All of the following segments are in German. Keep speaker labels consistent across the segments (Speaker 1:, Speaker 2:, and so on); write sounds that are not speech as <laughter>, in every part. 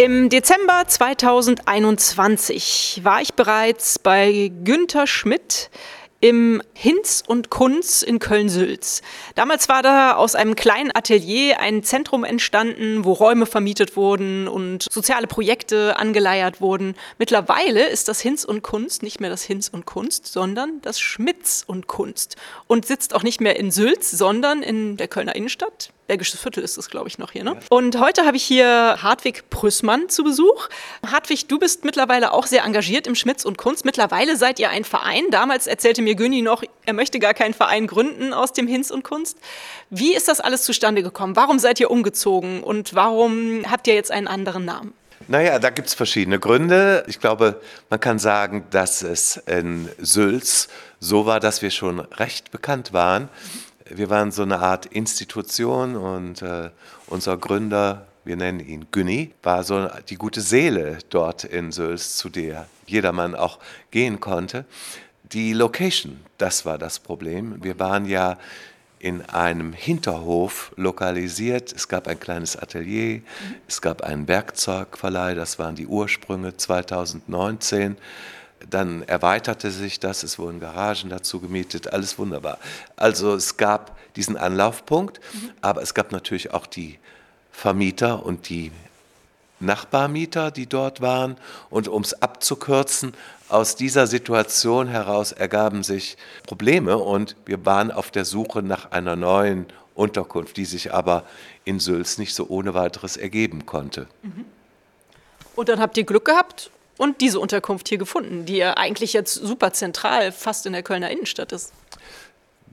Speaker 1: Im Dezember 2021 war ich bereits bei Günther Schmidt im Hinz und Kunz in Köln-Sülz. Damals war da aus einem kleinen Atelier ein Zentrum entstanden, wo Räume vermietet wurden und soziale Projekte angeleiert wurden. Mittlerweile ist das Hinz und Kunst nicht mehr das Hinz und Kunst, sondern das Schmitz und Kunst und sitzt auch nicht mehr in Sülz, sondern in der Kölner Innenstadt Bergisches Viertel ist es, glaube ich, noch hier. Ne? Und heute habe ich hier Hartwig Prüßmann zu Besuch. Hartwig, du bist mittlerweile auch sehr engagiert im Schmitz und Kunst. Mittlerweile seid ihr ein Verein. Damals erzählte mir Günni noch, er möchte gar keinen Verein gründen aus dem Hinz und Kunst. Wie ist das alles zustande gekommen? Warum seid ihr umgezogen und warum habt ihr jetzt einen anderen Namen?
Speaker 2: Naja, da gibt es verschiedene Gründe. Ich glaube, man kann sagen, dass es in Sülz so war, dass wir schon recht bekannt waren wir waren so eine Art Institution und äh, unser Gründer, wir nennen ihn Günni, war so die gute Seele dort in Sülz, zu der jedermann auch gehen konnte. Die Location, das war das Problem. Wir waren ja in einem Hinterhof lokalisiert. Es gab ein kleines Atelier, es gab einen Werkzeugverleih, das waren die Ursprünge 2019. Dann erweiterte sich das, es wurden Garagen dazu gemietet, alles wunderbar. Also es gab diesen Anlaufpunkt, mhm. aber es gab natürlich auch die Vermieter und die Nachbarmieter, die dort waren. Und um es abzukürzen, aus dieser Situation heraus ergaben sich Probleme und wir waren auf der Suche nach einer neuen Unterkunft, die sich aber in Sülz nicht so ohne weiteres ergeben konnte. Mhm.
Speaker 1: Und dann habt ihr Glück gehabt und diese Unterkunft hier gefunden, die ja eigentlich jetzt super zentral fast in der Kölner Innenstadt ist.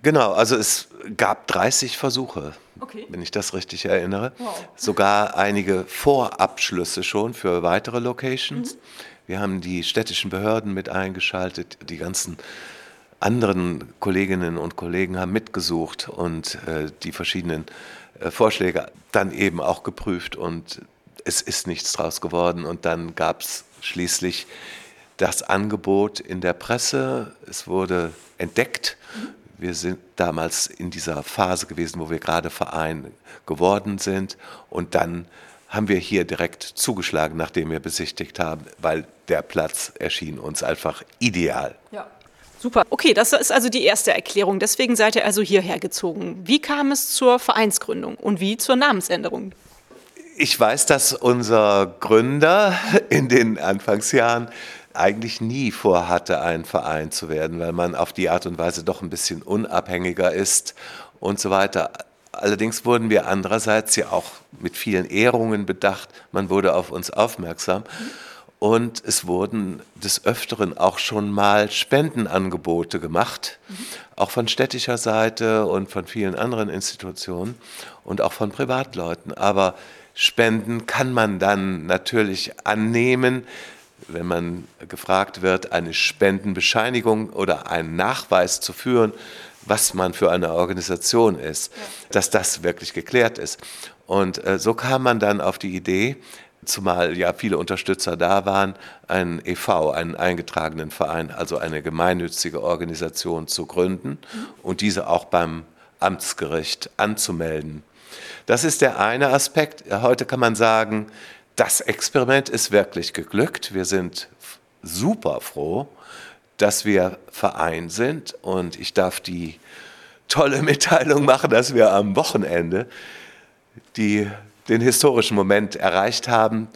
Speaker 2: Genau, also es gab 30 Versuche, okay. wenn ich das richtig erinnere. Wow. Sogar einige Vorabschlüsse schon für weitere Locations. Mhm. Wir haben die städtischen Behörden mit eingeschaltet, die ganzen anderen Kolleginnen und Kollegen haben mitgesucht und äh, die verschiedenen äh, Vorschläge dann eben auch geprüft und es ist nichts draus geworden und dann gab es schließlich das Angebot in der Presse. Es wurde entdeckt. Wir sind damals in dieser Phase gewesen, wo wir gerade Verein geworden sind. Und dann haben wir hier direkt zugeschlagen, nachdem wir besichtigt haben, weil der Platz erschien uns einfach ideal.
Speaker 1: Ja. Super. Okay, das ist also die erste Erklärung. Deswegen seid ihr also hierher gezogen. Wie kam es zur Vereinsgründung und wie zur Namensänderung?
Speaker 2: Ich weiß, dass unser Gründer in den Anfangsjahren eigentlich nie vorhatte, ein Verein zu werden, weil man auf die Art und Weise doch ein bisschen unabhängiger ist und so weiter. Allerdings wurden wir andererseits ja auch mit vielen Ehrungen bedacht. Man wurde auf uns aufmerksam. Und es wurden des Öfteren auch schon mal Spendenangebote gemacht, auch von städtischer Seite und von vielen anderen Institutionen und auch von Privatleuten. Aber Spenden kann man dann natürlich annehmen, wenn man gefragt wird, eine Spendenbescheinigung oder einen Nachweis zu führen, was man für eine Organisation ist, dass das wirklich geklärt ist. Und äh, so kam man dann auf die Idee, zumal ja viele Unterstützer da waren, einen EV, einen eingetragenen Verein, also eine gemeinnützige Organisation zu gründen mhm. und diese auch beim Amtsgericht anzumelden. Das ist der eine Aspekt. Heute kann man sagen, das Experiment ist wirklich geglückt. Wir sind super froh, dass wir Verein sind und ich darf die tolle Mitteilung machen, dass wir am Wochenende die, den historischen Moment erreicht haben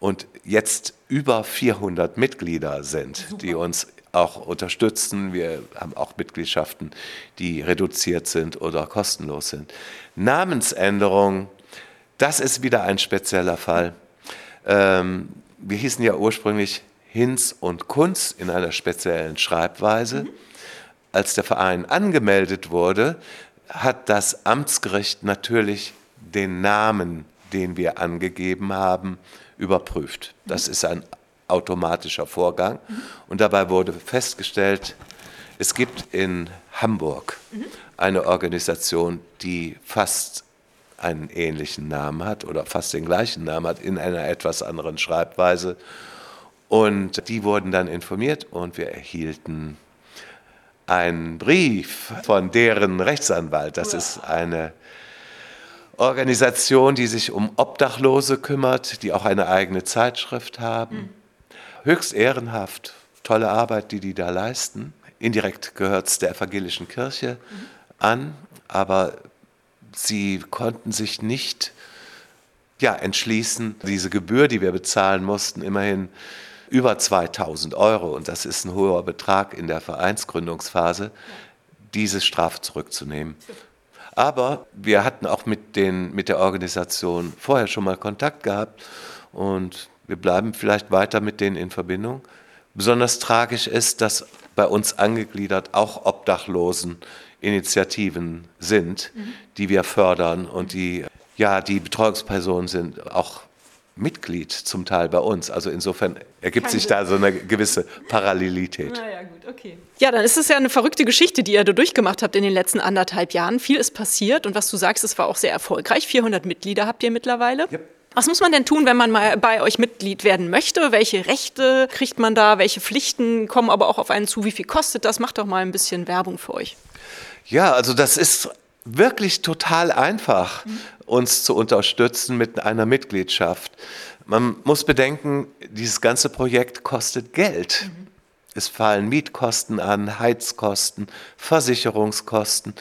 Speaker 2: und jetzt über 400 Mitglieder sind, super. die uns auch unterstützen. Wir haben auch Mitgliedschaften, die reduziert sind oder kostenlos sind. Namensänderung, das ist wieder ein spezieller Fall. Ähm, wir hießen ja ursprünglich Hinz und Kunz in einer speziellen Schreibweise. Mhm. Als der Verein angemeldet wurde, hat das Amtsgericht natürlich den Namen, den wir angegeben haben, überprüft. Das ist ein automatischer Vorgang. Mhm. Und dabei wurde festgestellt, es gibt in Hamburg mhm. eine Organisation, die fast einen ähnlichen Namen hat oder fast den gleichen Namen hat, in einer etwas anderen Schreibweise. Und die wurden dann informiert und wir erhielten einen Brief von deren Rechtsanwalt. Das ist eine Organisation, die sich um Obdachlose kümmert, die auch eine eigene Zeitschrift haben. Mhm. Höchst ehrenhaft, tolle Arbeit, die die da leisten. Indirekt gehört es der evangelischen Kirche mhm. an, aber sie konnten sich nicht ja, entschließen, diese Gebühr, die wir bezahlen mussten, immerhin über 2000 Euro, und das ist ein hoher Betrag in der Vereinsgründungsphase, diese Strafe zurückzunehmen. Aber wir hatten auch mit, den, mit der Organisation vorher schon mal Kontakt gehabt und wir bleiben vielleicht weiter mit denen in Verbindung. Besonders tragisch ist, dass bei uns angegliedert auch Obdachlosen Initiativen sind, mhm. die wir fördern und die ja die Betreuungspersonen sind, auch Mitglied zum Teil bei uns. Also insofern ergibt Kein sich Sinn. da so eine gewisse Parallelität.
Speaker 1: Naja, gut, okay. Ja, dann ist es ja eine verrückte Geschichte, die ihr da durchgemacht habt in den letzten anderthalb Jahren. Viel ist passiert und was du sagst, es war auch sehr erfolgreich. 400 Mitglieder habt ihr mittlerweile. Yep. Was muss man denn tun, wenn man mal bei euch Mitglied werden möchte? Welche Rechte kriegt man da? Welche Pflichten kommen aber auch auf einen zu? Wie viel kostet das? Macht doch mal ein bisschen Werbung für euch.
Speaker 2: Ja, also das ist wirklich total einfach, mhm. uns zu unterstützen mit einer Mitgliedschaft. Man muss bedenken, dieses ganze Projekt kostet Geld. Mhm. Es fallen Mietkosten an, Heizkosten, Versicherungskosten,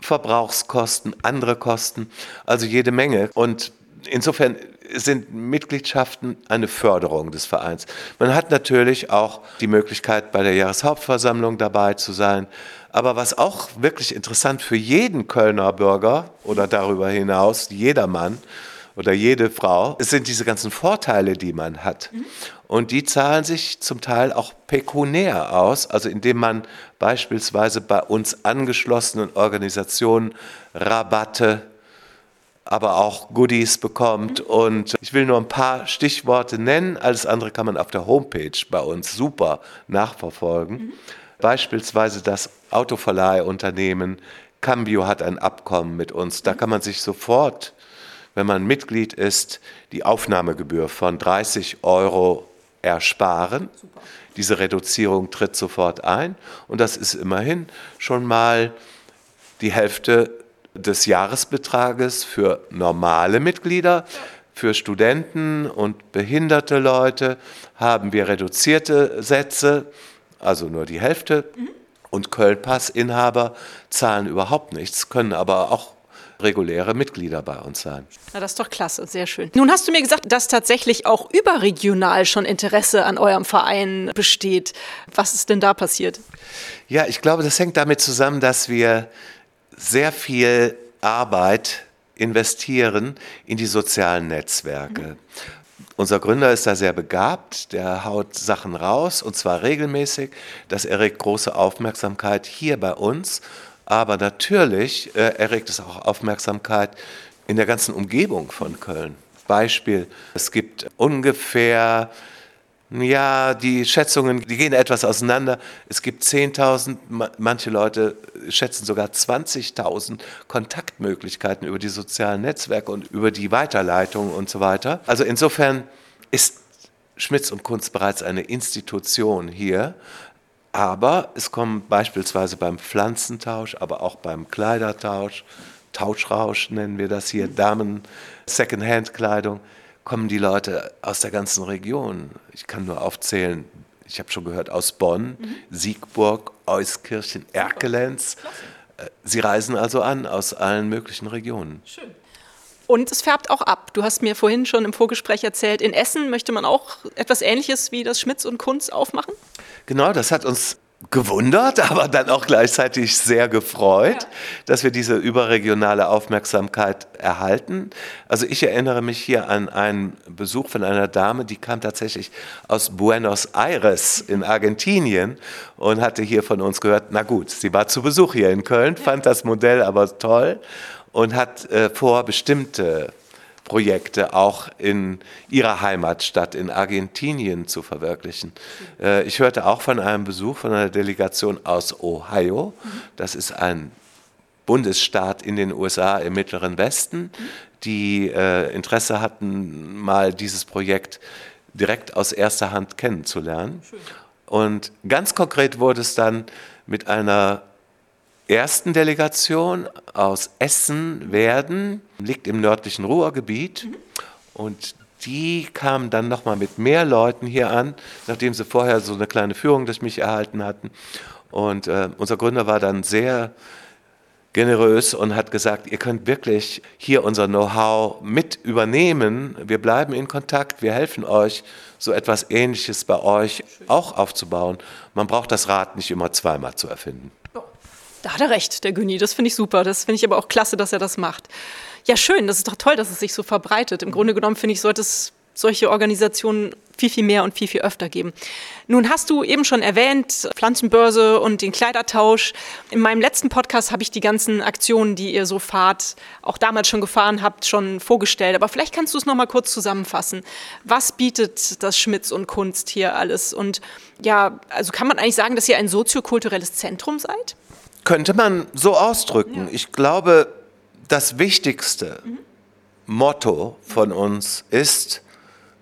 Speaker 2: Verbrauchskosten, andere Kosten, also jede Menge. Und insofern sind Mitgliedschaften eine Förderung des Vereins. Man hat natürlich auch die Möglichkeit, bei der Jahreshauptversammlung dabei zu sein. Aber was auch wirklich interessant für jeden Kölner Bürger oder darüber hinaus, jedermann oder jede Frau, sind diese ganzen Vorteile, die man hat. Und die zahlen sich zum Teil auch pekunär aus, also indem man beispielsweise bei uns angeschlossenen Organisationen Rabatte, aber auch Goodies bekommt. Mhm. Und ich will nur ein paar Stichworte nennen. Alles andere kann man auf der Homepage bei uns super nachverfolgen. Mhm. Beispielsweise das Autoverleihunternehmen Cambio hat ein Abkommen mit uns. Da kann man sich sofort, wenn man Mitglied ist, die Aufnahmegebühr von 30 Euro ersparen. Super. Diese Reduzierung tritt sofort ein und das ist immerhin schon mal die Hälfte des Jahresbetrages für normale Mitglieder. Für Studenten und behinderte Leute haben wir reduzierte Sätze also nur die Hälfte. Mhm. Und Köln-Pass-Inhaber zahlen überhaupt nichts, können aber auch reguläre Mitglieder bei uns sein.
Speaker 1: Na, das ist doch klasse, sehr schön. Nun hast du mir gesagt, dass tatsächlich auch überregional schon Interesse an eurem Verein besteht. Was ist denn da passiert?
Speaker 2: Ja, ich glaube, das hängt damit zusammen, dass wir sehr viel Arbeit investieren in die sozialen Netzwerke. Mhm. Unser Gründer ist da sehr begabt, der haut Sachen raus und zwar regelmäßig. Das erregt große Aufmerksamkeit hier bei uns, aber natürlich äh, erregt es auch Aufmerksamkeit in der ganzen Umgebung von Köln. Beispiel, es gibt ungefähr ja, die Schätzungen, die gehen etwas auseinander. Es gibt 10.000, manche Leute schätzen sogar 20.000 Kontaktmöglichkeiten über die sozialen Netzwerke und über die Weiterleitung und so weiter. Also insofern ist Schmitz und Kunst bereits eine Institution hier. Aber es kommen beispielsweise beim Pflanzentausch, aber auch beim Kleidertausch, Tauschrausch nennen wir das hier, Damen Secondhand-Kleidung, kommen die Leute aus der ganzen Region. Ich kann nur aufzählen, ich habe schon gehört, aus Bonn, mhm. Siegburg, Euskirchen, Erkelenz. Äh, sie reisen also an aus allen möglichen Regionen. Schön.
Speaker 1: Und es färbt auch ab. Du hast mir vorhin schon im Vorgespräch erzählt, in Essen möchte man auch etwas Ähnliches wie das Schmitz und Kunz aufmachen?
Speaker 2: Genau, das hat uns gewundert, aber dann auch gleichzeitig sehr gefreut, ja. dass wir diese überregionale Aufmerksamkeit erhalten. Also ich erinnere mich hier an einen Besuch von einer Dame, die kam tatsächlich aus Buenos Aires in Argentinien und hatte hier von uns gehört, na gut, sie war zu Besuch hier in Köln, fand das Modell aber toll und hat äh, vor, bestimmte Projekte auch in ihrer Heimatstadt in Argentinien zu verwirklichen. Äh, ich hörte auch von einem Besuch von einer Delegation aus Ohio. Das ist ein Bundesstaat in den USA im Mittleren Westen, die äh, Interesse hatten, mal dieses Projekt direkt aus erster Hand kennenzulernen. Und ganz konkret wurde es dann mit einer ersten Delegation aus Essen werden, liegt im nördlichen Ruhrgebiet. Mhm. Und die kamen dann nochmal mit mehr Leuten hier an, nachdem sie vorher so eine kleine Führung durch mich erhalten hatten. Und äh, unser Gründer war dann sehr generös und hat gesagt, ihr könnt wirklich hier unser Know-how mit übernehmen. Wir bleiben in Kontakt, wir helfen euch, so etwas Ähnliches bei euch auch aufzubauen. Man braucht das Rad nicht immer zweimal zu erfinden.
Speaker 1: Da hat er recht, der Günni. Das finde ich super. Das finde ich aber auch klasse, dass er das macht. Ja, schön. Das ist doch toll, dass es sich so verbreitet. Im Grunde genommen finde ich, sollte es solche Organisationen viel, viel mehr und viel, viel öfter geben. Nun hast du eben schon erwähnt, Pflanzenbörse und den Kleidertausch. In meinem letzten Podcast habe ich die ganzen Aktionen, die ihr so fahrt, auch damals schon gefahren habt, schon vorgestellt. Aber vielleicht kannst du es noch mal kurz zusammenfassen. Was bietet das Schmitz und Kunst hier alles? Und ja, also kann man eigentlich sagen, dass ihr ein soziokulturelles Zentrum seid?
Speaker 2: Könnte man so ausdrücken. Ich glaube, das wichtigste mhm. Motto von uns ist,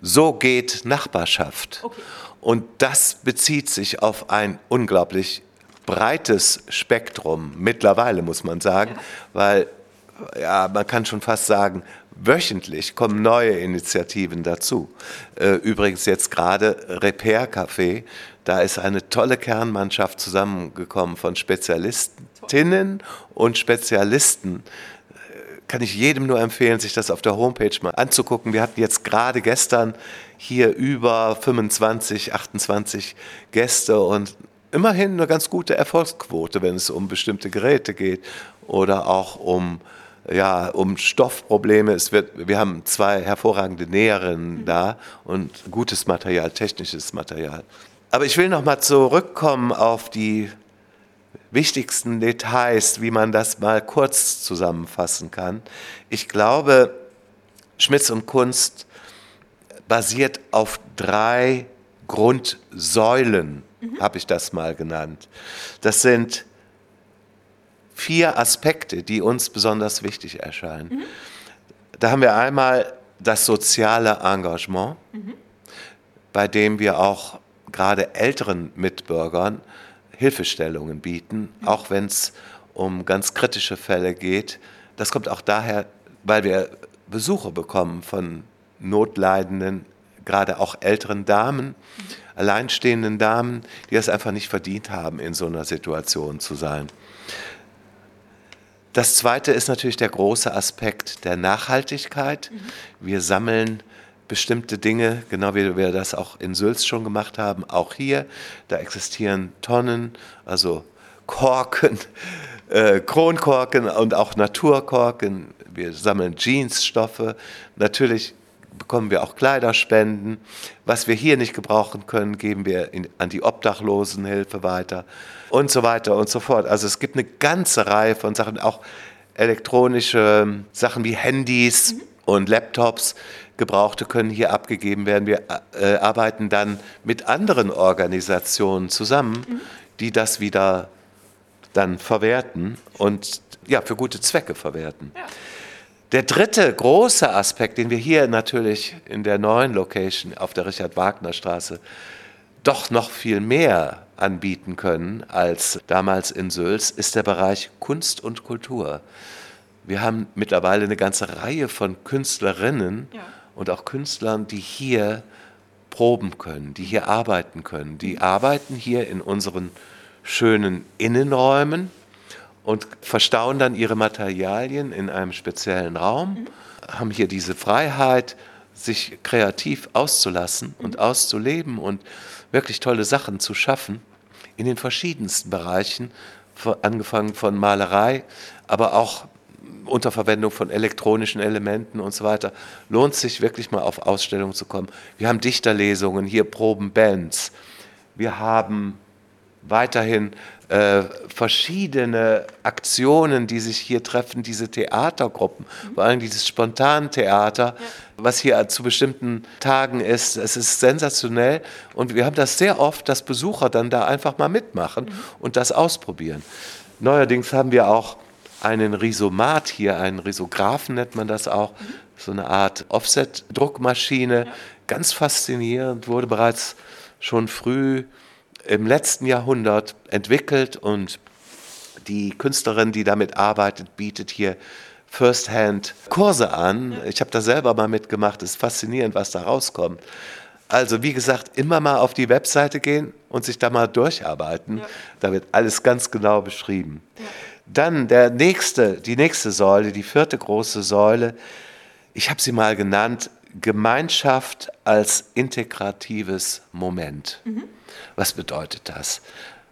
Speaker 2: so geht Nachbarschaft. Okay. Und das bezieht sich auf ein unglaublich breites Spektrum, mittlerweile muss man sagen, ja. weil ja, man kann schon fast sagen, wöchentlich kommen neue Initiativen dazu. Äh, übrigens jetzt gerade Repair Café, da ist eine tolle Kernmannschaft zusammengekommen von Spezialistinnen und Spezialisten, kann ich jedem nur empfehlen, sich das auf der Homepage mal anzugucken. Wir hatten jetzt gerade gestern hier über 25, 28 Gäste und immerhin eine ganz gute Erfolgsquote, wenn es um bestimmte Geräte geht oder auch um ja, um Stoffprobleme. Es wird, wir haben zwei hervorragende Näherinnen da und gutes Material, technisches Material. Aber ich will noch mal zurückkommen auf die wichtigsten Details, wie man das mal kurz zusammenfassen kann. Ich glaube, Schmitz und Kunst basiert auf drei Grundsäulen, mhm. habe ich das mal genannt. Das sind vier Aspekte, die uns besonders wichtig erscheinen. Mhm. Da haben wir einmal das soziale Engagement, mhm. bei dem wir auch gerade älteren Mitbürgern Hilfestellungen bieten, auch wenn es um ganz kritische Fälle geht. Das kommt auch daher, weil wir Besuche bekommen von notleidenden, gerade auch älteren Damen, alleinstehenden Damen, die es einfach nicht verdient haben, in so einer Situation zu sein. Das Zweite ist natürlich der große Aspekt der Nachhaltigkeit. Wir sammeln bestimmte Dinge, genau wie wir das auch in Sülz schon gemacht haben, auch hier. Da existieren Tonnen, also Korken, <laughs> äh, Kronkorken und auch Naturkorken. Wir sammeln Jeansstoffe. Natürlich bekommen wir auch Kleiderspenden. Was wir hier nicht gebrauchen können, geben wir in, an die Obdachlosenhilfe weiter und so weiter und so fort. Also es gibt eine ganze Reihe von Sachen, auch elektronische Sachen wie Handys mhm. und Laptops, Gebrauchte können hier abgegeben werden. Wir äh, arbeiten dann mit anderen Organisationen zusammen, mhm. die das wieder dann verwerten und ja, für gute Zwecke verwerten. Ja. Der dritte große Aspekt, den wir hier natürlich in der neuen Location auf der Richard-Wagner-Straße doch noch viel mehr anbieten können als damals in Sülz, ist der Bereich Kunst und Kultur. Wir haben mittlerweile eine ganze Reihe von Künstlerinnen, ja und auch Künstlern, die hier proben können, die hier arbeiten können. Die arbeiten hier in unseren schönen Innenräumen und verstauen dann ihre Materialien in einem speziellen Raum, mhm. haben hier diese Freiheit, sich kreativ auszulassen und auszuleben und wirklich tolle Sachen zu schaffen in den verschiedensten Bereichen, angefangen von Malerei, aber auch unter Verwendung von elektronischen Elementen und so weiter, lohnt sich wirklich mal auf Ausstellungen zu kommen. Wir haben Dichterlesungen, hier proben Bands. Wir haben weiterhin äh, verschiedene Aktionen, die sich hier treffen, diese Theatergruppen, mhm. vor allem dieses Spontantheater, ja. was hier zu bestimmten Tagen ist. Es ist sensationell und wir haben das sehr oft, dass Besucher dann da einfach mal mitmachen mhm. und das ausprobieren. Neuerdings haben wir auch einen Rhizomat hier, einen Rhisographen nennt man das auch, so eine Art Offset-Druckmaschine. Ganz faszinierend, wurde bereits schon früh im letzten Jahrhundert entwickelt und die Künstlerin, die damit arbeitet, bietet hier Firsthand Kurse an. Ich habe da selber mal mitgemacht. Es ist faszinierend, was da rauskommt. Also wie gesagt, immer mal auf die Webseite gehen und sich da mal durcharbeiten. Ja. Da wird alles ganz genau beschrieben. Ja. Dann der nächste, die nächste Säule, die vierte große Säule. Ich habe sie mal genannt Gemeinschaft als integratives Moment. Mhm. Was bedeutet das?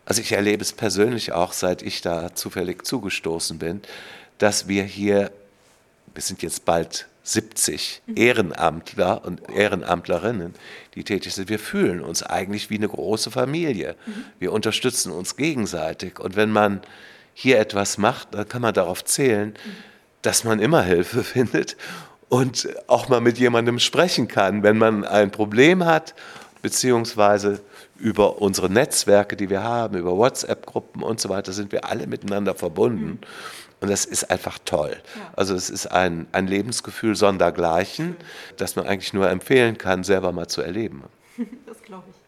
Speaker 2: Also ich erlebe es persönlich auch, seit ich da zufällig zugestoßen bin, dass wir hier, wir sind jetzt bald 70 mhm. Ehrenamtler und Ehrenamtlerinnen, die tätig sind. Wir fühlen uns eigentlich wie eine große Familie. Mhm. Wir unterstützen uns gegenseitig. Und wenn man hier etwas macht, dann kann man darauf zählen, dass man immer Hilfe <laughs> findet und auch mal mit jemandem sprechen kann, wenn man ein Problem hat, beziehungsweise über unsere Netzwerke, die wir haben, über WhatsApp-Gruppen und so weiter, sind wir alle miteinander verbunden. Mhm. Und das ist einfach toll. Ja. Also es ist ein, ein Lebensgefühl sondergleichen, das man eigentlich nur empfehlen kann, selber mal zu erleben. <laughs> Das
Speaker 1: glaube ich.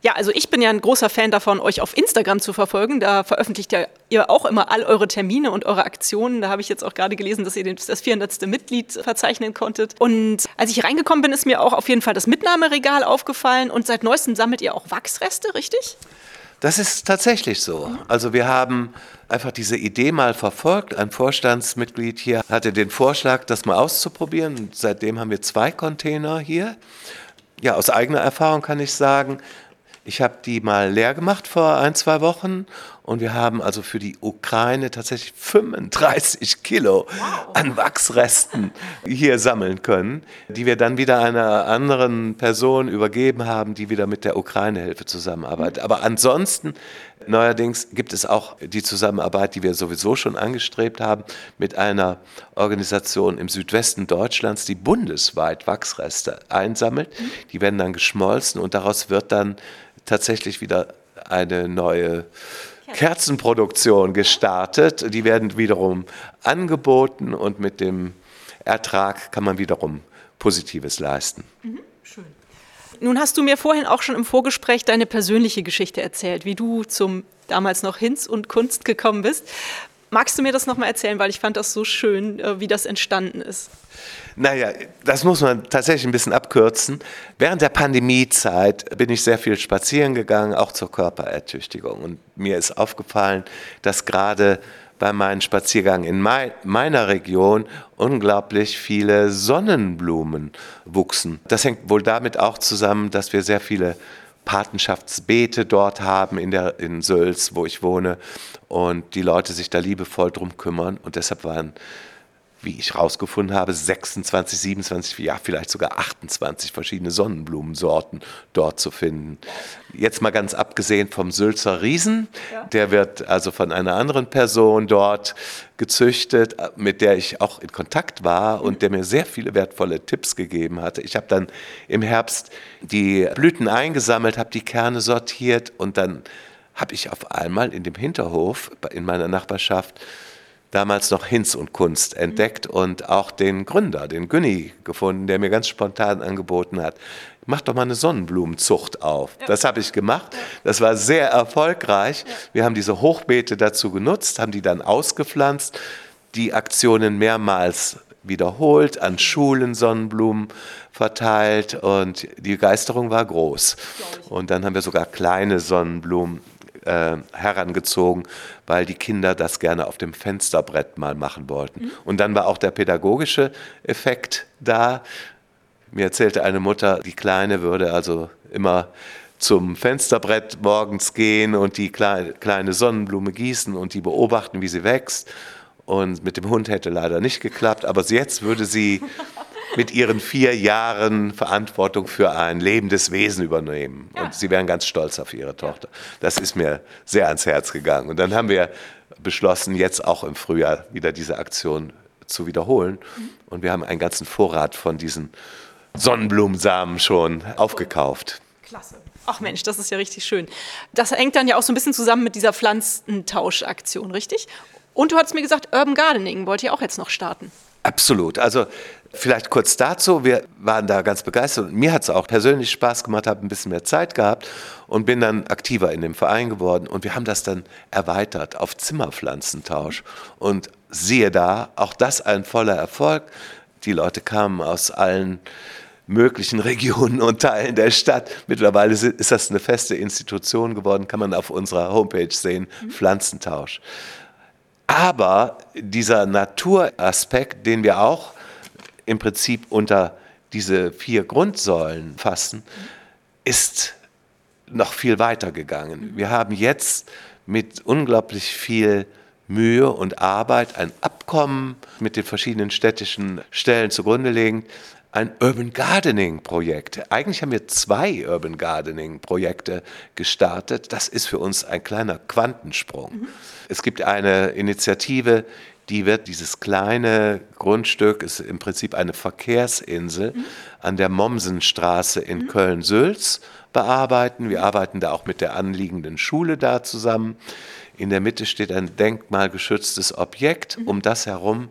Speaker 1: Ja, also ich bin ja ein großer Fan davon, euch auf Instagram zu verfolgen. Da veröffentlicht ja ihr auch immer all eure Termine und eure Aktionen. Da habe ich jetzt auch gerade gelesen, dass ihr das 400. Mitglied verzeichnen konntet. Und als ich reingekommen bin, ist mir auch auf jeden Fall das Mitnahmeregal aufgefallen. Und seit neuestem sammelt ihr auch Wachsreste, richtig?
Speaker 2: Das ist tatsächlich so. Also wir haben einfach diese Idee mal verfolgt. Ein Vorstandsmitglied hier hatte den Vorschlag, das mal auszuprobieren. Und seitdem haben wir zwei Container hier. Ja, aus eigener Erfahrung kann ich sagen, ich habe die mal leer gemacht vor ein, zwei Wochen und wir haben also für die Ukraine tatsächlich 35 Kilo an Wachsresten hier sammeln können, die wir dann wieder einer anderen Person übergeben haben, die wieder mit der Ukraine-Hilfe zusammenarbeitet. Aber ansonsten Neuerdings gibt es auch die Zusammenarbeit, die wir sowieso schon angestrebt haben, mit einer Organisation im Südwesten Deutschlands, die bundesweit Wachsreste einsammelt. Die werden dann geschmolzen und daraus wird dann tatsächlich wieder eine neue Kerzenproduktion gestartet. Die werden wiederum angeboten und mit dem Ertrag kann man wiederum Positives leisten. Mhm,
Speaker 1: schön. Nun hast du mir vorhin auch schon im Vorgespräch deine persönliche Geschichte erzählt, wie du zum damals noch Hinz und Kunst gekommen bist. Magst du mir das nochmal erzählen, weil ich fand das so schön, äh, wie das entstanden ist?
Speaker 2: Naja, das muss man tatsächlich ein bisschen abkürzen. Während der Pandemiezeit bin ich sehr viel spazieren gegangen, auch zur Körperertüchtigung. Und mir ist aufgefallen, dass gerade bei meinem Spaziergang in meiner Region unglaublich viele Sonnenblumen wuchsen. Das hängt wohl damit auch zusammen, dass wir sehr viele Patenschaftsbeete dort haben in, der, in Sölz, wo ich wohne, und die Leute sich da liebevoll drum kümmern. Und deshalb waren wie ich herausgefunden habe, 26, 27, ja vielleicht sogar 28 verschiedene Sonnenblumensorten dort zu finden. Jetzt mal ganz abgesehen vom Sülzer Riesen, ja. der wird also von einer anderen Person dort gezüchtet, mit der ich auch in Kontakt war und der mir sehr viele wertvolle Tipps gegeben hatte. Ich habe dann im Herbst die Blüten eingesammelt, habe die Kerne sortiert und dann habe ich auf einmal in dem Hinterhof in meiner Nachbarschaft damals noch Hinz und Kunst entdeckt mhm. und auch den Gründer, den Günni, gefunden, der mir ganz spontan angeboten hat, mach doch mal eine Sonnenblumenzucht auf. Ja. Das habe ich gemacht. Das war sehr erfolgreich. Ja. Wir haben diese Hochbeete dazu genutzt, haben die dann ausgepflanzt, die Aktionen mehrmals wiederholt, an Schulen Sonnenblumen verteilt und die Begeisterung war groß. Und dann haben wir sogar kleine Sonnenblumen äh, herangezogen, weil die Kinder das gerne auf dem Fensterbrett mal machen wollten. Mhm. Und dann war auch der pädagogische Effekt da. Mir erzählte eine Mutter, die Kleine würde also immer zum Fensterbrett morgens gehen und die kleine Sonnenblume gießen und die beobachten, wie sie wächst. Und mit dem Hund hätte leider nicht geklappt, aber jetzt würde sie <laughs> mit ihren vier Jahren Verantwortung für ein lebendes Wesen übernehmen. Ja. Und sie wären ganz stolz auf ihre Tochter. Das ist mir sehr ans Herz gegangen. Und dann haben wir beschlossen, jetzt auch im Frühjahr wieder diese Aktion zu wiederholen. Mhm. Und wir haben einen ganzen Vorrat von diesen Sonnenblumensamen schon aufgekauft.
Speaker 1: Klasse. Ach Mensch, das ist ja richtig schön. Das hängt dann ja auch so ein bisschen zusammen mit dieser Pflanzentauschaktion, richtig? Und du hast mir gesagt, Urban Gardening wollt ihr auch jetzt noch starten.
Speaker 2: Absolut. Also vielleicht kurz dazu. Wir waren da ganz begeistert und mir hat es auch persönlich Spaß gemacht, habe ein bisschen mehr Zeit gehabt und bin dann aktiver in dem Verein geworden. Und wir haben das dann erweitert auf Zimmerpflanzentausch. Und siehe da, auch das ein voller Erfolg. Die Leute kamen aus allen möglichen <laughs> Regionen und Teilen der Stadt. Mittlerweile ist das eine feste Institution geworden, kann man auf unserer Homepage sehen, mhm. Pflanzentausch. Aber dieser Naturaspekt, den wir auch im Prinzip unter diese vier Grundsäulen fassen, ist noch viel weiter gegangen. Wir haben jetzt mit unglaublich viel Mühe und Arbeit ein Abkommen mit den verschiedenen städtischen Stellen zugrunde legen, ein Urban Gardening Projekt. Eigentlich haben wir zwei Urban Gardening Projekte gestartet. Das ist für uns ein kleiner Quantensprung. Mhm. Es gibt eine Initiative, die wird dieses kleine Grundstück, ist im Prinzip eine Verkehrsinsel mhm. an der Mommsenstraße in mhm. Köln-Sülz bearbeiten. Wir arbeiten da auch mit der anliegenden Schule da zusammen. In der Mitte steht ein denkmalgeschütztes Objekt. Mhm. Um das herum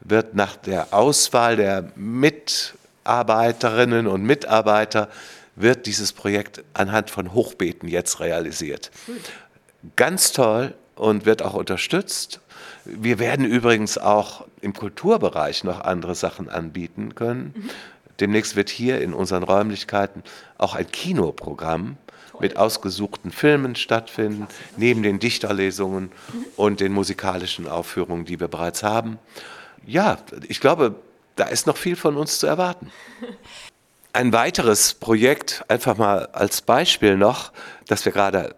Speaker 2: wird nach der Auswahl der Mitarbeiterinnen und Mitarbeiter wird dieses Projekt anhand von Hochbeeten jetzt realisiert. Ganz toll und wird auch unterstützt. Wir werden übrigens auch im Kulturbereich noch andere Sachen anbieten können. Mhm. Demnächst wird hier in unseren Räumlichkeiten auch ein Kinoprogramm mit ausgesuchten Filmen stattfinden, neben den Dichterlesungen mhm. und den musikalischen Aufführungen, die wir bereits haben ja, ich glaube, da ist noch viel von uns zu erwarten. <laughs> Ein weiteres Projekt, einfach mal als Beispiel noch, das wir gerade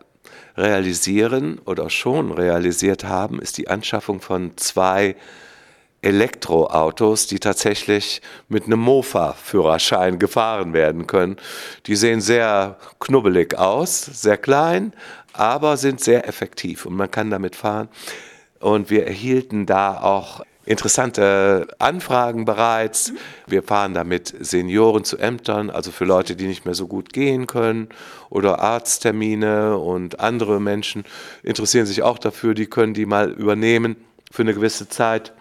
Speaker 2: realisieren oder schon realisiert haben, ist die Anschaffung von zwei Elektroautos, die tatsächlich mit einem Mofa-Führerschein gefahren werden können. Die sehen sehr knubbelig aus, sehr klein, aber sind sehr effektiv und man kann damit fahren. Und wir erhielten da auch interessante Anfragen bereits. Wir fahren damit Senioren zu Ämtern, also für Leute, die nicht mehr so gut gehen können oder Arzttermine und andere Menschen interessieren sich auch dafür, die können die mal übernehmen für eine gewisse Zeit.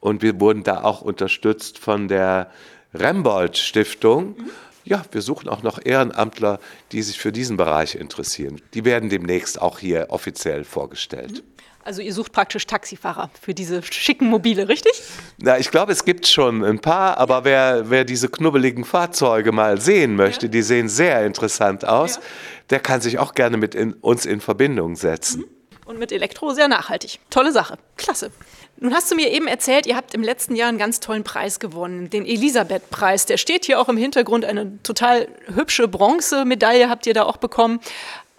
Speaker 2: Und wir wurden da auch unterstützt von der Rembold Stiftung. Ja, wir suchen auch noch Ehrenamtler, die sich für diesen Bereich interessieren. Die werden demnächst auch hier offiziell vorgestellt.
Speaker 1: Also ihr sucht praktisch Taxifahrer für diese schicken Mobile, richtig?
Speaker 2: Na, ich glaube, es gibt schon ein paar, aber wer, wer diese knubbeligen Fahrzeuge mal sehen möchte, ja. die sehen sehr interessant aus, ja. der kann sich auch gerne mit in, uns in Verbindung setzen. Mhm.
Speaker 1: Und mit Elektro sehr nachhaltig. Tolle Sache. Klasse. Nun hast du mir eben erzählt, ihr habt im letzten Jahr einen ganz tollen Preis gewonnen, den Elisabeth-Preis. Der steht hier auch im Hintergrund, eine total hübsche Bronzemedaille habt ihr da auch bekommen.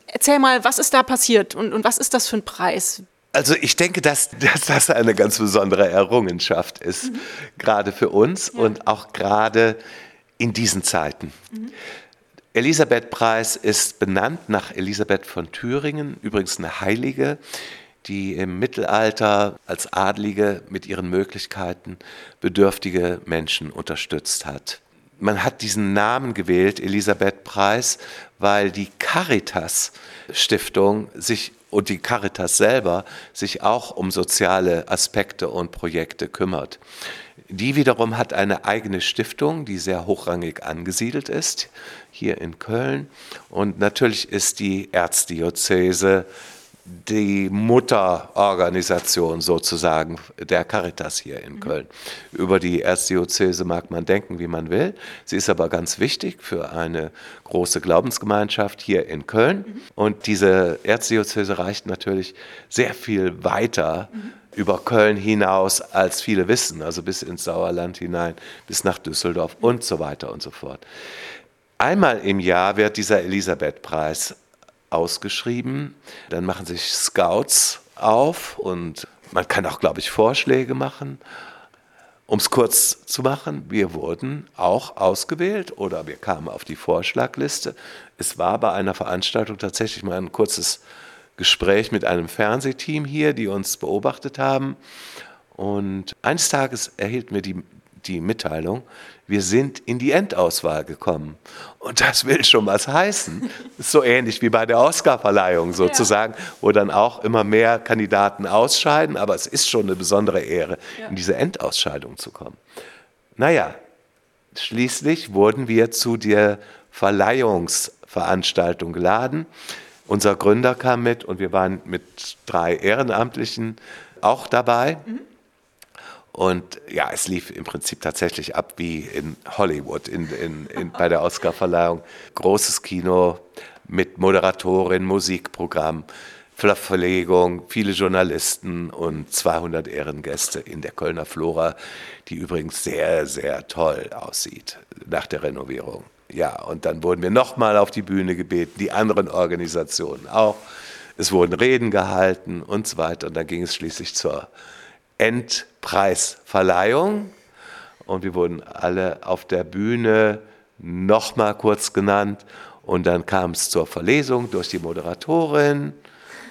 Speaker 1: Erzähl mal, was ist da passiert und, und was ist das für ein Preis?
Speaker 2: Also ich denke, dass, dass, das eine ganz besondere Errungenschaft ist, mhm. gerade für uns ja. und auch gerade in diesen Zeiten. Mhm. Elisabeth-Preis ist benannt nach Elisabeth von Thüringen, übrigens eine Heilige, die im Mittelalter als Adlige mit ihren Möglichkeiten bedürftige Menschen unterstützt hat. Man hat diesen Namen gewählt, Elisabeth Preis, weil die Caritas Stiftung sich und die Caritas selber sich auch um soziale Aspekte und Projekte kümmert. Die wiederum hat eine eigene Stiftung, die sehr hochrangig angesiedelt ist, hier in Köln. Und natürlich ist die Erzdiözese die Mutterorganisation sozusagen der Caritas hier in mhm. Köln. Über die Erzdiözese mag man denken, wie man will. Sie ist aber ganz wichtig für eine große Glaubensgemeinschaft hier in Köln. Mhm. Und diese Erzdiözese reicht natürlich sehr viel weiter mhm. über Köln hinaus, als viele wissen, also bis ins Sauerland hinein, bis nach Düsseldorf und so weiter und so fort. Einmal im Jahr wird dieser Elisabeth-Preis ausgeschrieben. Dann machen sich Scouts auf und man kann auch, glaube ich, Vorschläge machen. Um es kurz zu machen, wir wurden auch ausgewählt oder wir kamen auf die Vorschlagliste. Es war bei einer Veranstaltung tatsächlich mal ein kurzes Gespräch mit einem Fernsehteam hier, die uns beobachtet haben. Und eines Tages erhielten wir die, die Mitteilung, wir sind in die Endauswahl gekommen. Und das will schon was heißen. <laughs> so ähnlich wie bei der Oscarverleihung sozusagen, ja. wo dann auch immer mehr Kandidaten ausscheiden. Aber es ist schon eine besondere Ehre, ja. in diese Endausscheidung zu kommen. Naja, schließlich wurden wir zu der Verleihungsveranstaltung geladen. Unser Gründer kam mit und wir waren mit drei Ehrenamtlichen auch dabei. Mhm. Und ja, es lief im Prinzip tatsächlich ab wie in Hollywood, in, in, in, bei der Oscarverleihung. Großes Kino mit Moderatorin, Musikprogramm, Verlegung, viele Journalisten und 200 Ehrengäste in der Kölner Flora, die übrigens sehr, sehr toll aussieht nach der Renovierung. Ja, und dann wurden wir nochmal auf die Bühne gebeten, die anderen Organisationen auch. Es wurden Reden gehalten und so weiter. Und dann ging es schließlich zur Endpreisverleihung und wir wurden alle auf der Bühne nochmal kurz genannt und dann kam es zur Verlesung durch die Moderatorin,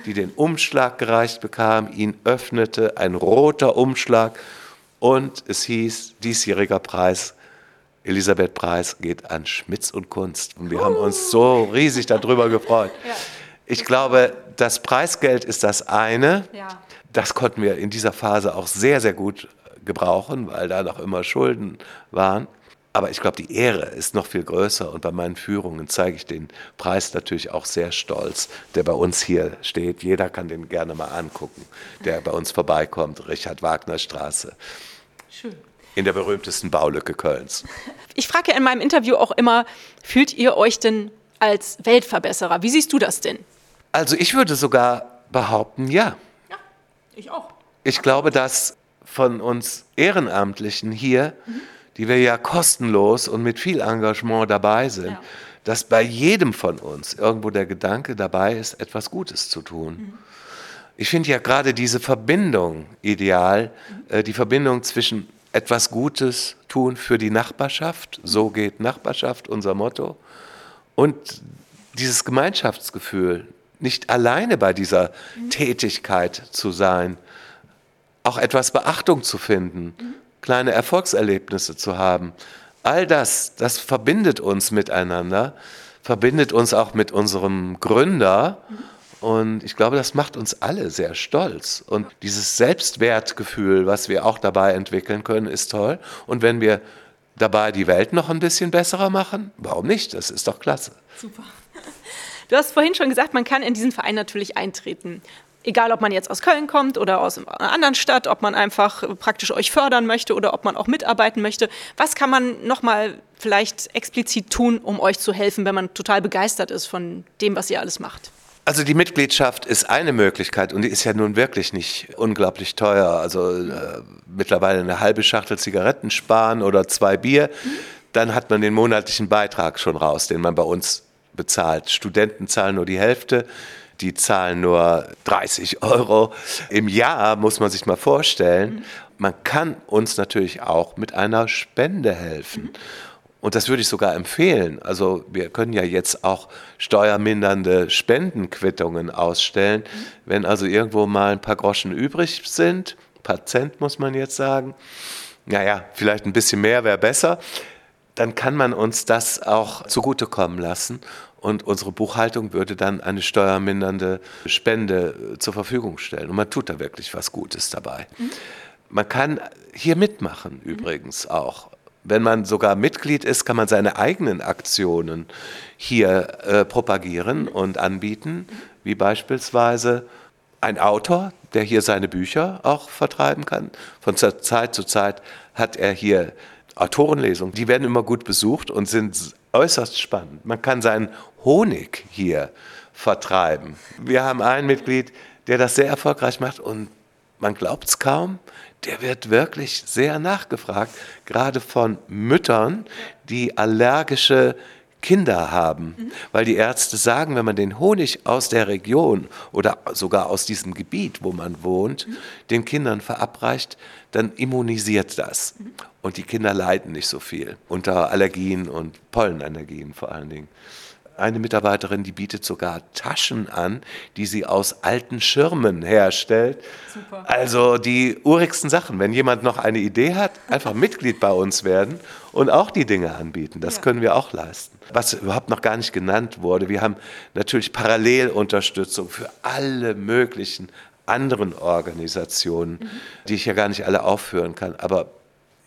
Speaker 2: die den Umschlag gereicht bekam, ihn öffnete, ein roter Umschlag und es hieß, diesjähriger Preis, Elisabeth Preis geht an Schmitz und Kunst. Und wir haben uns so riesig darüber gefreut. Ich glaube, das Preisgeld ist das eine. Ja. Das konnten wir in dieser Phase auch sehr, sehr gut gebrauchen, weil da noch immer Schulden waren. Aber ich glaube, die Ehre ist noch viel größer und bei meinen Führungen zeige ich den Preis natürlich auch sehr stolz, der bei uns hier steht. Jeder kann den gerne mal angucken, der bei uns vorbeikommt. Richard Wagner Straße. Schön. In der berühmtesten Baulücke Kölns.
Speaker 1: Ich frage ja in meinem Interview auch immer, fühlt ihr euch denn als Weltverbesserer? Wie siehst du das denn?
Speaker 2: Also ich würde sogar behaupten, ja.
Speaker 1: Ich auch.
Speaker 2: Ich glaube, dass von uns Ehrenamtlichen hier, mhm. die wir ja kostenlos und mit viel Engagement dabei sind, ja. dass bei jedem von uns irgendwo der Gedanke dabei ist, etwas Gutes zu tun. Mhm. Ich finde ja gerade diese Verbindung ideal, mhm. äh, die Verbindung zwischen etwas Gutes tun für die Nachbarschaft, so geht Nachbarschaft, unser Motto, und dieses Gemeinschaftsgefühl, nicht alleine bei dieser mhm. Tätigkeit zu sein, auch etwas Beachtung zu finden, mhm. kleine Erfolgserlebnisse zu haben. All das, das verbindet uns miteinander, verbindet uns auch mit unserem Gründer. Mhm. Und ich glaube, das macht uns alle sehr stolz. Und dieses Selbstwertgefühl, was wir auch dabei entwickeln können, ist toll. Und wenn wir dabei die Welt noch ein bisschen besserer machen, warum nicht? Das ist doch klasse. Super.
Speaker 1: Du hast vorhin schon gesagt, man kann in diesen Verein natürlich eintreten. Egal, ob man jetzt aus Köln kommt oder aus einer anderen Stadt, ob man einfach praktisch euch fördern möchte oder ob man auch mitarbeiten möchte. Was kann man nochmal vielleicht explizit tun, um euch zu helfen, wenn man total begeistert ist von dem, was ihr alles macht?
Speaker 2: Also die Mitgliedschaft ist eine Möglichkeit und die ist ja nun wirklich nicht unglaublich teuer. Also äh, mittlerweile eine halbe Schachtel Zigaretten sparen oder zwei Bier, mhm. dann hat man den monatlichen Beitrag schon raus, den man bei uns bezahlt. Studenten zahlen nur die Hälfte, die zahlen nur 30 Euro im Jahr, muss man sich mal vorstellen. Man kann uns natürlich auch mit einer Spende helfen. Und das würde ich sogar empfehlen. Also wir können ja jetzt auch steuermindernde Spendenquittungen ausstellen. Wenn also irgendwo mal ein paar Groschen übrig sind, ein paar Cent muss man jetzt sagen, naja, vielleicht ein bisschen mehr wäre besser, dann kann man uns das auch zugutekommen lassen und unsere Buchhaltung würde dann eine steuermindernde Spende äh, zur Verfügung stellen. Und man tut da wirklich was Gutes dabei. Mhm. Man kann hier mitmachen mhm. übrigens auch. Wenn man sogar Mitglied ist, kann man seine eigenen Aktionen hier äh, propagieren mhm. und anbieten, wie beispielsweise ein Autor, der hier seine Bücher auch vertreiben kann. Von Zeit zu Zeit hat er hier Autorenlesungen. Die werden immer gut besucht und sind äußerst spannend. Man kann seinen Honig hier vertreiben. Wir haben einen Mitglied, der das sehr erfolgreich macht und man glaubt es kaum, der wird wirklich sehr nachgefragt, gerade von Müttern, die allergische Kinder haben, mhm. weil die Ärzte sagen, wenn man den Honig aus der Region oder sogar aus diesem Gebiet, wo man wohnt, mhm. den Kindern verabreicht, dann immunisiert das. Mhm. Und die Kinder leiden nicht so viel unter Allergien und Pollenallergien vor allen Dingen eine Mitarbeiterin, die bietet sogar Taschen an, die sie aus alten Schirmen herstellt. Super. Also die urigsten Sachen. Wenn jemand noch eine Idee hat, einfach <laughs> Mitglied bei uns werden und auch die Dinge anbieten. Das ja. können wir auch leisten. Was überhaupt noch gar nicht genannt wurde, wir haben natürlich Parallelunterstützung für alle möglichen anderen Organisationen, mhm. die ich ja gar nicht alle aufführen kann. Aber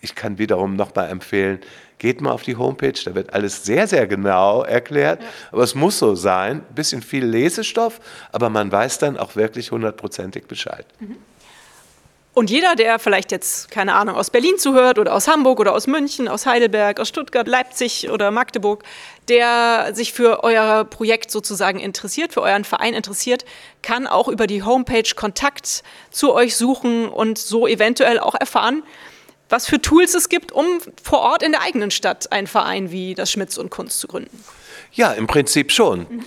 Speaker 2: ich kann wiederum noch mal empfehlen, geht mal auf die Homepage, da wird alles sehr, sehr genau erklärt. Ja. Aber es muss so sein, ein bisschen viel Lesestoff, aber man weiß dann auch wirklich hundertprozentig Bescheid. Mhm.
Speaker 1: Und jeder, der vielleicht jetzt, keine Ahnung, aus Berlin zuhört oder aus Hamburg oder aus München, aus Heidelberg, aus Stuttgart, Leipzig oder Magdeburg, der sich für euer Projekt sozusagen interessiert, für euren Verein interessiert, kann auch über die Homepage Kontakt zu euch suchen und so eventuell auch erfahren, was für Tools es gibt, um vor Ort in der eigenen Stadt einen Verein wie das Schmitz und Kunst zu gründen.
Speaker 2: Ja, im Prinzip schon. Mhm.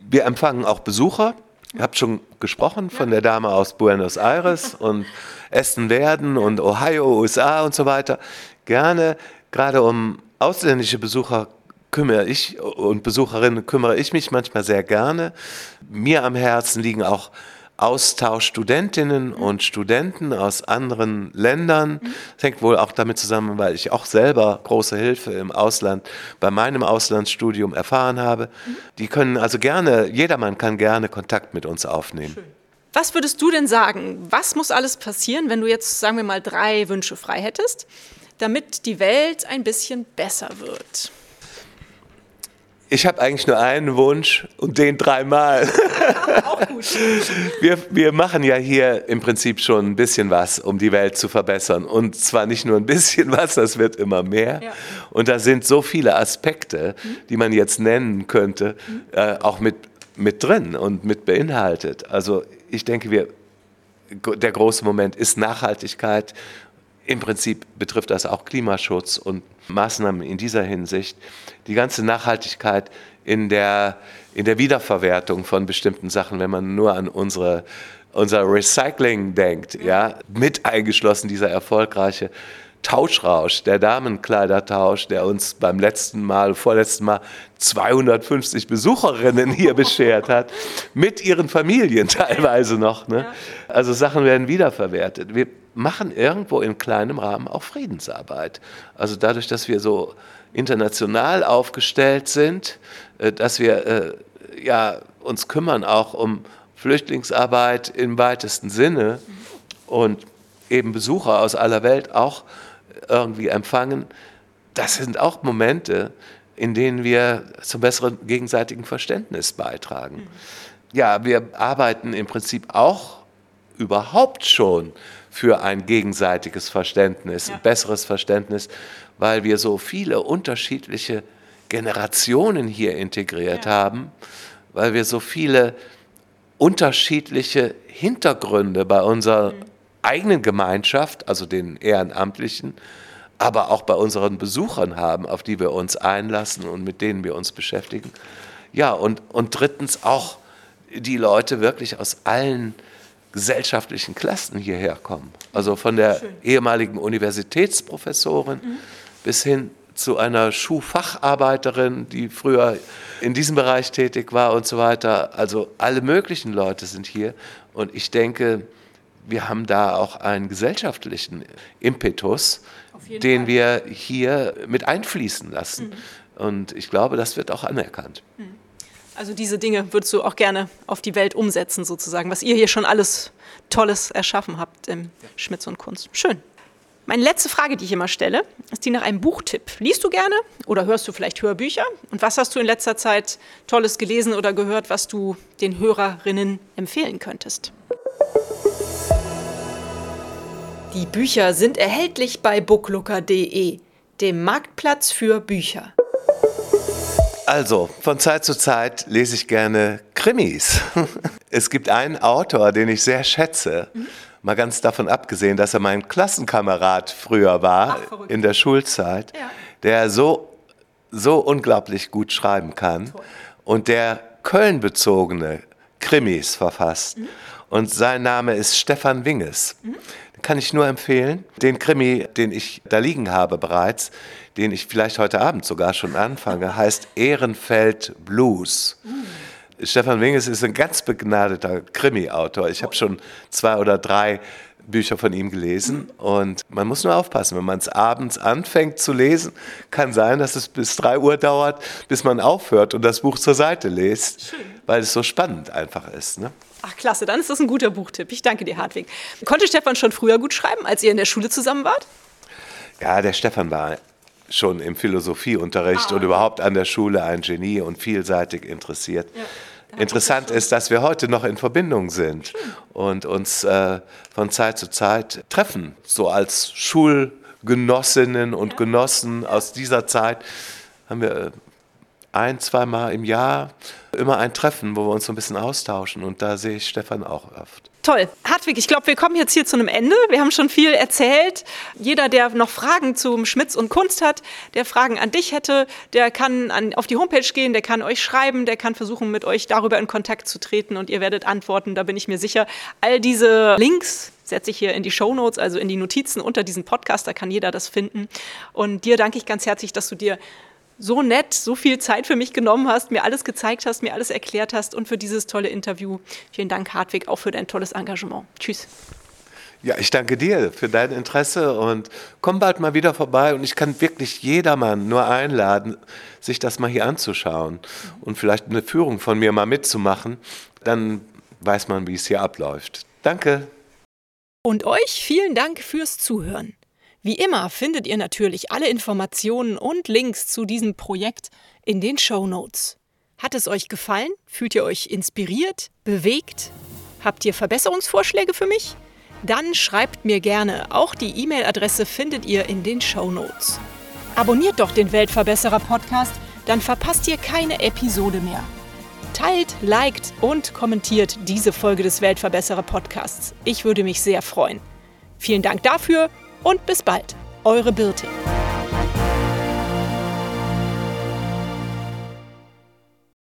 Speaker 2: Wir empfangen auch Besucher. Ihr habt schon gesprochen von der Dame aus Buenos Aires <laughs> und Essen werden und Ohio, USA und so weiter. Gerne, gerade um ausländische Besucher kümmere ich und Besucherinnen kümmere ich mich manchmal sehr gerne. Mir am Herzen liegen auch Austausch Studentinnen und Studenten aus anderen Ländern. Das hängt wohl auch damit zusammen, weil ich auch selber große Hilfe im Ausland bei meinem Auslandsstudium erfahren habe. Die können also gerne, jedermann kann gerne Kontakt mit uns aufnehmen. Schön.
Speaker 1: Was würdest du denn sagen? Was muss alles passieren, wenn du jetzt, sagen wir mal, drei Wünsche frei hättest, damit die Welt ein bisschen besser wird?
Speaker 2: Ich habe eigentlich nur einen Wunsch und den dreimal. <laughs> Auch gut. Wir, wir machen ja hier im Prinzip schon ein bisschen was, um die Welt zu verbessern. Und zwar nicht nur ein bisschen was, das wird immer mehr. Ja. Und da sind so viele Aspekte, die man jetzt nennen könnte, äh, auch mit, mit drin und mit beinhaltet. Also ich denke, wir, der große Moment ist Nachhaltigkeit. Im Prinzip betrifft das auch Klimaschutz und Maßnahmen in dieser Hinsicht die ganze Nachhaltigkeit in der, in der Wiederverwertung von bestimmten Sachen, wenn man nur an unsere, unser Recycling denkt, ja, mit eingeschlossen dieser erfolgreiche Tauschrausch, der Damenkleidertausch, der uns beim letzten Mal, vorletzten Mal 250 Besucherinnen hier <laughs> beschert hat, mit ihren Familien <laughs> teilweise noch. Ne? Also Sachen werden wiederverwertet. Wir machen irgendwo in kleinem Rahmen auch Friedensarbeit. Also dadurch, dass wir so international aufgestellt sind, äh, dass wir äh, ja, uns kümmern auch um Flüchtlingsarbeit im weitesten Sinne und eben Besucher aus aller Welt auch irgendwie empfangen. Das sind auch Momente, in denen wir zum besseren gegenseitigen Verständnis beitragen. Ja, wir arbeiten im Prinzip auch überhaupt schon für ein gegenseitiges Verständnis, ja. ein besseres Verständnis weil wir so viele unterschiedliche Generationen hier integriert ja. haben, weil wir so viele unterschiedliche Hintergründe bei unserer mhm. eigenen Gemeinschaft, also den Ehrenamtlichen, aber auch bei unseren Besuchern haben, auf die wir uns einlassen und mit denen wir uns beschäftigen. Ja, und, und drittens auch die Leute wirklich aus allen gesellschaftlichen Klassen hierher kommen. Also von der Schön. ehemaligen Universitätsprofessorin mhm bis hin zu einer Schuhfacharbeiterin, die früher in diesem Bereich tätig war und so weiter. Also alle möglichen Leute sind hier und ich denke, wir haben da auch einen gesellschaftlichen Impetus, den Fall. wir hier mit einfließen lassen. Mhm. Und ich glaube, das wird auch anerkannt. Mhm.
Speaker 1: Also diese Dinge würdest du auch gerne auf die Welt umsetzen, sozusagen, was ihr hier schon alles Tolles erschaffen habt im Schmitz und Kunst. Schön. Meine letzte Frage, die ich immer stelle, ist die nach einem Buchtipp. Liest du gerne oder hörst du vielleicht Hörbücher? Und was hast du in letzter Zeit Tolles gelesen oder gehört, was du den Hörerinnen empfehlen könntest? Die Bücher sind erhältlich bei booklooker.de, dem Marktplatz für Bücher.
Speaker 2: Also, von Zeit zu Zeit lese ich gerne Krimis. <laughs> Es gibt einen Autor, den ich sehr schätze. Mhm Mal ganz davon abgesehen, dass er mein Klassenkamerad früher war Ach, in der Schulzeit, ja. der so so unglaublich gut schreiben kann und der Köln-bezogene Krimis verfasst. Mhm. Und sein Name ist Stefan Winges. Mhm. Kann ich nur empfehlen. Den Krimi, den ich da liegen habe bereits, den ich vielleicht heute Abend sogar schon anfange, heißt Ehrenfeld Blues. Mhm. Stefan Winges ist ein ganz begnadeter Krimi-Autor. Ich habe schon zwei oder drei Bücher von ihm gelesen und man muss nur aufpassen, wenn man es abends anfängt zu lesen, kann sein, dass es bis drei Uhr dauert, bis man aufhört und das Buch zur Seite liest, weil es so spannend einfach ist. Ne?
Speaker 1: Ach klasse, dann ist das ein guter Buchtipp. Ich danke dir, Hartwig. Konnte Stefan schon früher gut schreiben, als ihr in der Schule zusammen wart?
Speaker 2: Ja, der Stefan war schon im Philosophieunterricht ah. und überhaupt an der Schule ein Genie und vielseitig interessiert. Ja. Interessant ist, dass wir heute noch in Verbindung sind und uns äh, von Zeit zu Zeit treffen, so als Schulgenossinnen und Genossen aus dieser Zeit haben wir äh, ein, zweimal im Jahr immer ein Treffen, wo wir uns so ein bisschen austauschen und da sehe ich Stefan auch oft.
Speaker 1: Toll. Hartwig, ich glaube, wir kommen jetzt hier zu einem Ende. Wir haben schon viel erzählt. Jeder, der noch Fragen zum Schmitz und Kunst hat, der Fragen an dich hätte, der kann an, auf die Homepage gehen, der kann euch schreiben, der kann versuchen, mit euch darüber in Kontakt zu treten und ihr werdet antworten, da bin ich mir sicher. All diese Links setze ich hier in die Show Notes, also in die Notizen unter diesem Podcast, da kann jeder das finden. Und dir danke ich ganz herzlich, dass du dir so nett, so viel Zeit für mich genommen hast, mir alles gezeigt hast, mir alles erklärt hast und für dieses tolle Interview. Vielen Dank, Hartwig, auch für dein tolles Engagement. Tschüss.
Speaker 2: Ja, ich danke dir für dein Interesse und komm bald mal wieder vorbei und ich kann wirklich jedermann nur einladen, sich das mal hier anzuschauen und vielleicht eine Führung von mir mal mitzumachen. Dann weiß man, wie es hier abläuft. Danke.
Speaker 1: Und euch vielen Dank fürs Zuhören. Wie immer findet ihr natürlich alle Informationen und Links zu diesem Projekt in den Show Notes. Hat es euch gefallen? Fühlt ihr euch inspiriert, bewegt? Habt ihr Verbesserungsvorschläge für mich? Dann schreibt mir gerne. Auch die E-Mail-Adresse findet ihr in den Show Notes. Abonniert doch den Weltverbesserer Podcast, dann verpasst ihr keine Episode mehr. Teilt, liked und kommentiert diese Folge des Weltverbesserer Podcasts. Ich würde mich sehr freuen. Vielen Dank dafür und bis bald, eure Birte.